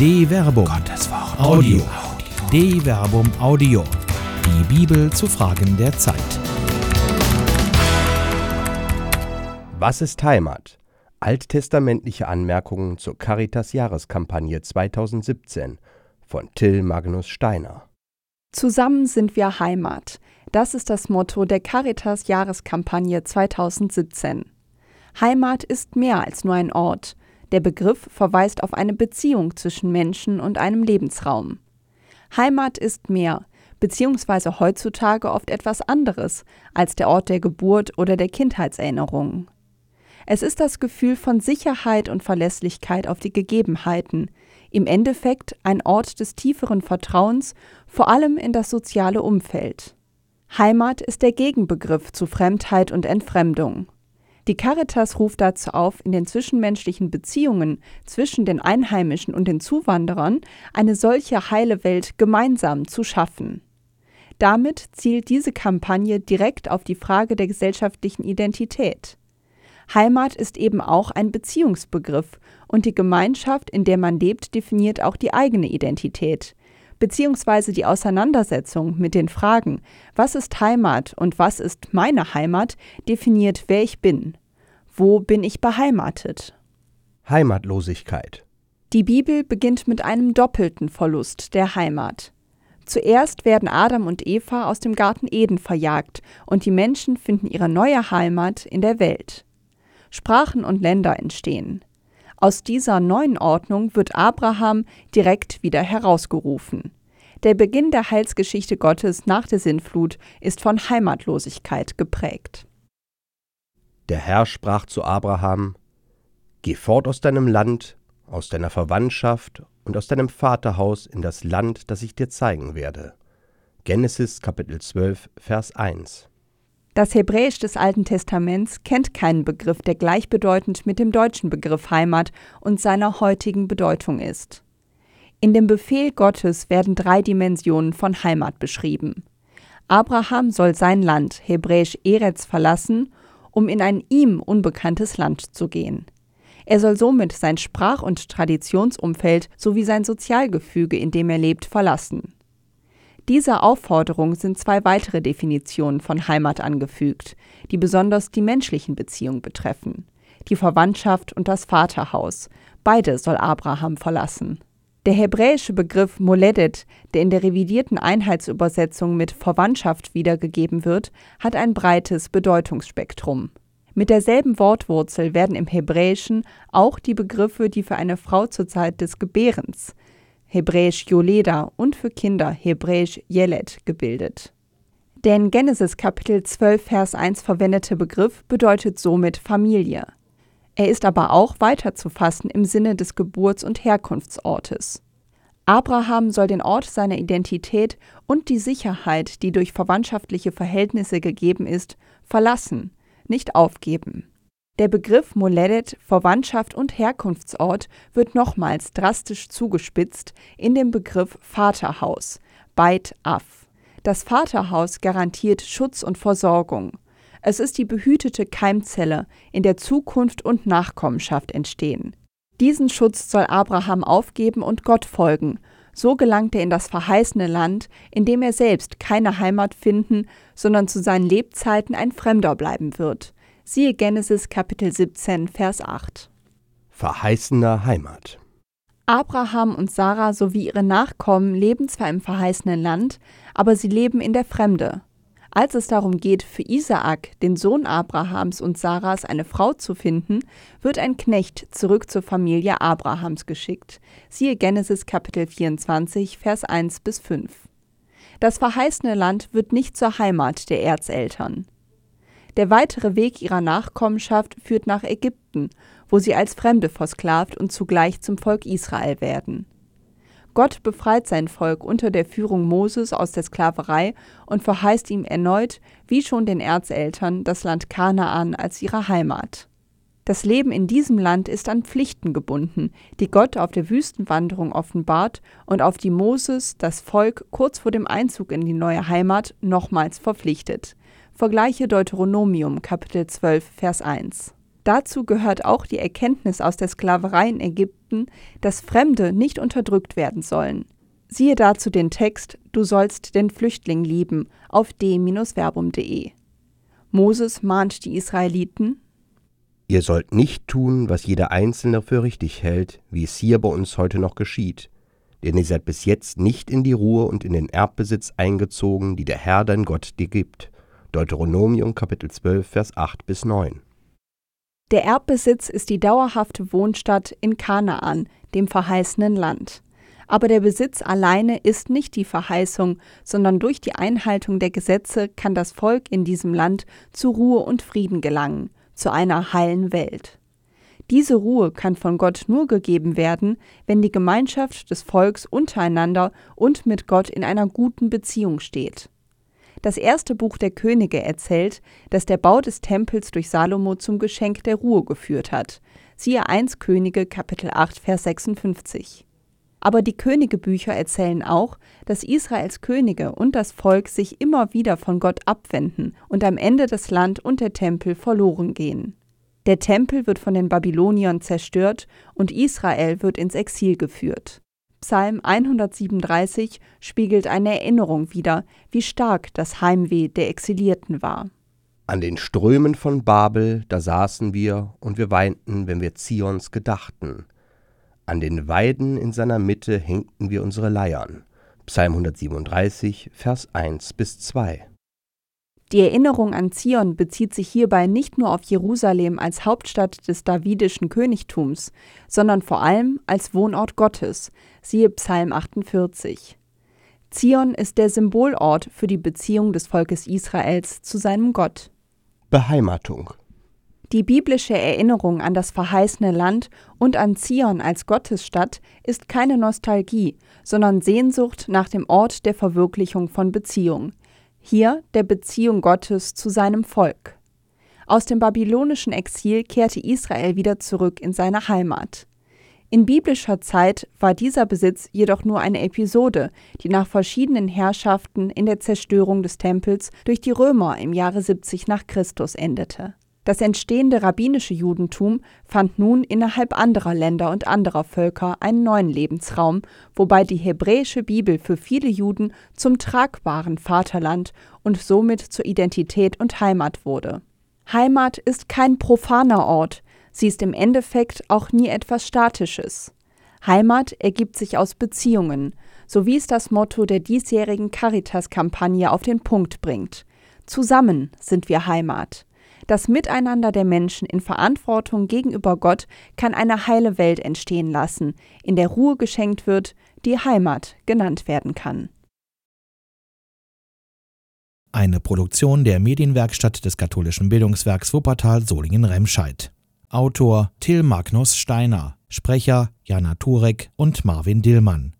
De Verbum. Gottes Wort. Audio. De Verbum Audio. Die Bibel zu Fragen der Zeit. Was ist Heimat? Alttestamentliche Anmerkungen zur Caritas Jahreskampagne 2017 von Till Magnus Steiner. Zusammen sind wir Heimat. Das ist das Motto der Caritas Jahreskampagne 2017. Heimat ist mehr als nur ein Ort. Der Begriff verweist auf eine Beziehung zwischen Menschen und einem Lebensraum. Heimat ist mehr, beziehungsweise heutzutage oft etwas anderes als der Ort der Geburt oder der Kindheitserinnerungen. Es ist das Gefühl von Sicherheit und Verlässlichkeit auf die Gegebenheiten, im Endeffekt ein Ort des tieferen Vertrauens, vor allem in das soziale Umfeld. Heimat ist der Gegenbegriff zu Fremdheit und Entfremdung. Die Caritas ruft dazu auf, in den zwischenmenschlichen Beziehungen zwischen den Einheimischen und den Zuwanderern eine solche heile Welt gemeinsam zu schaffen. Damit zielt diese Kampagne direkt auf die Frage der gesellschaftlichen Identität. Heimat ist eben auch ein Beziehungsbegriff und die Gemeinschaft, in der man lebt, definiert auch die eigene Identität, beziehungsweise die Auseinandersetzung mit den Fragen, was ist Heimat und was ist meine Heimat, definiert, wer ich bin. Wo bin ich beheimatet? Heimatlosigkeit. Die Bibel beginnt mit einem doppelten Verlust der Heimat. Zuerst werden Adam und Eva aus dem Garten Eden verjagt und die Menschen finden ihre neue Heimat in der Welt. Sprachen und Länder entstehen. Aus dieser neuen Ordnung wird Abraham direkt wieder herausgerufen. Der Beginn der Heilsgeschichte Gottes nach der Sintflut ist von Heimatlosigkeit geprägt. Der Herr sprach zu Abraham: Geh fort aus deinem Land, aus deiner Verwandtschaft und aus deinem Vaterhaus in das Land, das ich dir zeigen werde. Genesis Kapitel 12, Vers 1. Das Hebräisch des Alten Testaments kennt keinen Begriff, der gleichbedeutend mit dem deutschen Begriff Heimat und seiner heutigen Bedeutung ist. In dem Befehl Gottes werden drei Dimensionen von Heimat beschrieben. Abraham soll sein Land, hebräisch Eretz, verlassen, um in ein ihm unbekanntes Land zu gehen. Er soll somit sein Sprach- und Traditionsumfeld sowie sein Sozialgefüge, in dem er lebt, verlassen. Dieser Aufforderung sind zwei weitere Definitionen von Heimat angefügt, die besonders die menschlichen Beziehungen betreffen. Die Verwandtschaft und das Vaterhaus. Beide soll Abraham verlassen. Der hebräische Begriff Moledet, der in der revidierten Einheitsübersetzung mit Verwandtschaft wiedergegeben wird, hat ein breites Bedeutungsspektrum. Mit derselben Wortwurzel werden im Hebräischen auch die Begriffe, die für eine Frau zur Zeit des Gebärens, hebräisch Yoleda und für Kinder hebräisch Yelet gebildet. Der in Genesis Kapitel 12 Vers 1 verwendete Begriff bedeutet somit Familie. Er ist aber auch weiterzufassen im Sinne des Geburts- und Herkunftsortes. Abraham soll den Ort seiner Identität und die Sicherheit, die durch verwandtschaftliche Verhältnisse gegeben ist, verlassen, nicht aufgeben. Der Begriff Moledet, Verwandtschaft und Herkunftsort wird nochmals drastisch zugespitzt in dem Begriff Vaterhaus, Beit Af. Das Vaterhaus garantiert Schutz und Versorgung. Es ist die behütete Keimzelle, in der Zukunft und Nachkommenschaft entstehen. Diesen Schutz soll Abraham aufgeben und Gott folgen. So gelangt er in das verheißene Land, in dem er selbst keine Heimat finden, sondern zu seinen Lebzeiten ein Fremder bleiben wird. Siehe Genesis Kapitel 17, Vers 8. Verheißener Heimat. Abraham und Sarah sowie ihre Nachkommen leben zwar im verheißenen Land, aber sie leben in der Fremde. Als es darum geht, für Isaak, den Sohn Abrahams und Sarahs, eine Frau zu finden, wird ein Knecht zurück zur Familie Abrahams geschickt. Siehe Genesis Kapitel 24, Vers 1 bis 5. Das verheißene Land wird nicht zur Heimat der Erzeltern. Der weitere Weg ihrer Nachkommenschaft führt nach Ägypten, wo sie als Fremde versklavt und zugleich zum Volk Israel werden. Gott befreit sein Volk unter der Führung Moses aus der Sklaverei und verheißt ihm erneut, wie schon den Erzeltern, das Land Kanaan als ihre Heimat. Das Leben in diesem Land ist an Pflichten gebunden, die Gott auf der Wüstenwanderung offenbart und auf die Moses, das Volk, kurz vor dem Einzug in die neue Heimat nochmals verpflichtet. Vergleiche Deuteronomium Kapitel 12 Vers 1. Dazu gehört auch die Erkenntnis aus der Sklaverei in Ägypten, dass Fremde nicht unterdrückt werden sollen. Siehe dazu den Text Du sollst den Flüchtling lieben auf d-verbum.de. Moses mahnt die Israeliten Ihr sollt nicht tun, was jeder Einzelne für richtig hält, wie es hier bei uns heute noch geschieht. Denn ihr seid bis jetzt nicht in die Ruhe und in den Erbbesitz eingezogen, die der Herr dein Gott dir gibt. Deuteronomium Kapitel 12, Vers 8 bis 9. Der Erbbesitz ist die dauerhafte Wohnstatt in Kanaan, dem verheißenen Land. Aber der Besitz alleine ist nicht die Verheißung, sondern durch die Einhaltung der Gesetze kann das Volk in diesem Land zu Ruhe und Frieden gelangen zu einer heilen Welt. Diese Ruhe kann von Gott nur gegeben werden, wenn die Gemeinschaft des Volks untereinander und mit Gott in einer guten Beziehung steht. Das erste Buch der Könige erzählt, dass der Bau des Tempels durch Salomo zum Geschenk der Ruhe geführt hat. Siehe 1 Könige Kapitel 8 Vers 56. Aber die Königebücher erzählen auch, dass Israels Könige und das Volk sich immer wieder von Gott abwenden und am Ende das Land und der Tempel verloren gehen. Der Tempel wird von den Babyloniern zerstört und Israel wird ins Exil geführt. Psalm 137 spiegelt eine Erinnerung wider, wie stark das Heimweh der Exilierten war. An den Strömen von Babel, da saßen wir und wir weinten, wenn wir Zions gedachten. An den Weiden in seiner Mitte hängten wir unsere Leiern. Psalm 137, Vers 1 bis 2. Die Erinnerung an Zion bezieht sich hierbei nicht nur auf Jerusalem als Hauptstadt des davidischen Königtums, sondern vor allem als Wohnort Gottes, siehe Psalm 48. Zion ist der Symbolort für die Beziehung des Volkes Israels zu seinem Gott. Beheimatung die biblische Erinnerung an das verheißene Land und an Zion als Gottesstadt ist keine Nostalgie, sondern Sehnsucht nach dem Ort der Verwirklichung von Beziehung, hier der Beziehung Gottes zu seinem Volk. Aus dem babylonischen Exil kehrte Israel wieder zurück in seine Heimat. In biblischer Zeit war dieser Besitz jedoch nur eine Episode, die nach verschiedenen Herrschaften in der Zerstörung des Tempels durch die Römer im Jahre 70 nach Christus endete. Das entstehende rabbinische Judentum fand nun innerhalb anderer Länder und anderer Völker einen neuen Lebensraum, wobei die hebräische Bibel für viele Juden zum tragbaren Vaterland und somit zur Identität und Heimat wurde. Heimat ist kein profaner Ort, sie ist im Endeffekt auch nie etwas Statisches. Heimat ergibt sich aus Beziehungen, so wie es das Motto der diesjährigen Caritas-Kampagne auf den Punkt bringt. Zusammen sind wir Heimat. Das Miteinander der Menschen in Verantwortung gegenüber Gott kann eine heile Welt entstehen lassen, in der Ruhe geschenkt wird, die Heimat genannt werden kann. Eine Produktion der Medienwerkstatt des katholischen Bildungswerks Wuppertal Solingen-Remscheid. Autor Till Magnus Steiner, Sprecher Jana Turek und Marvin Dillmann.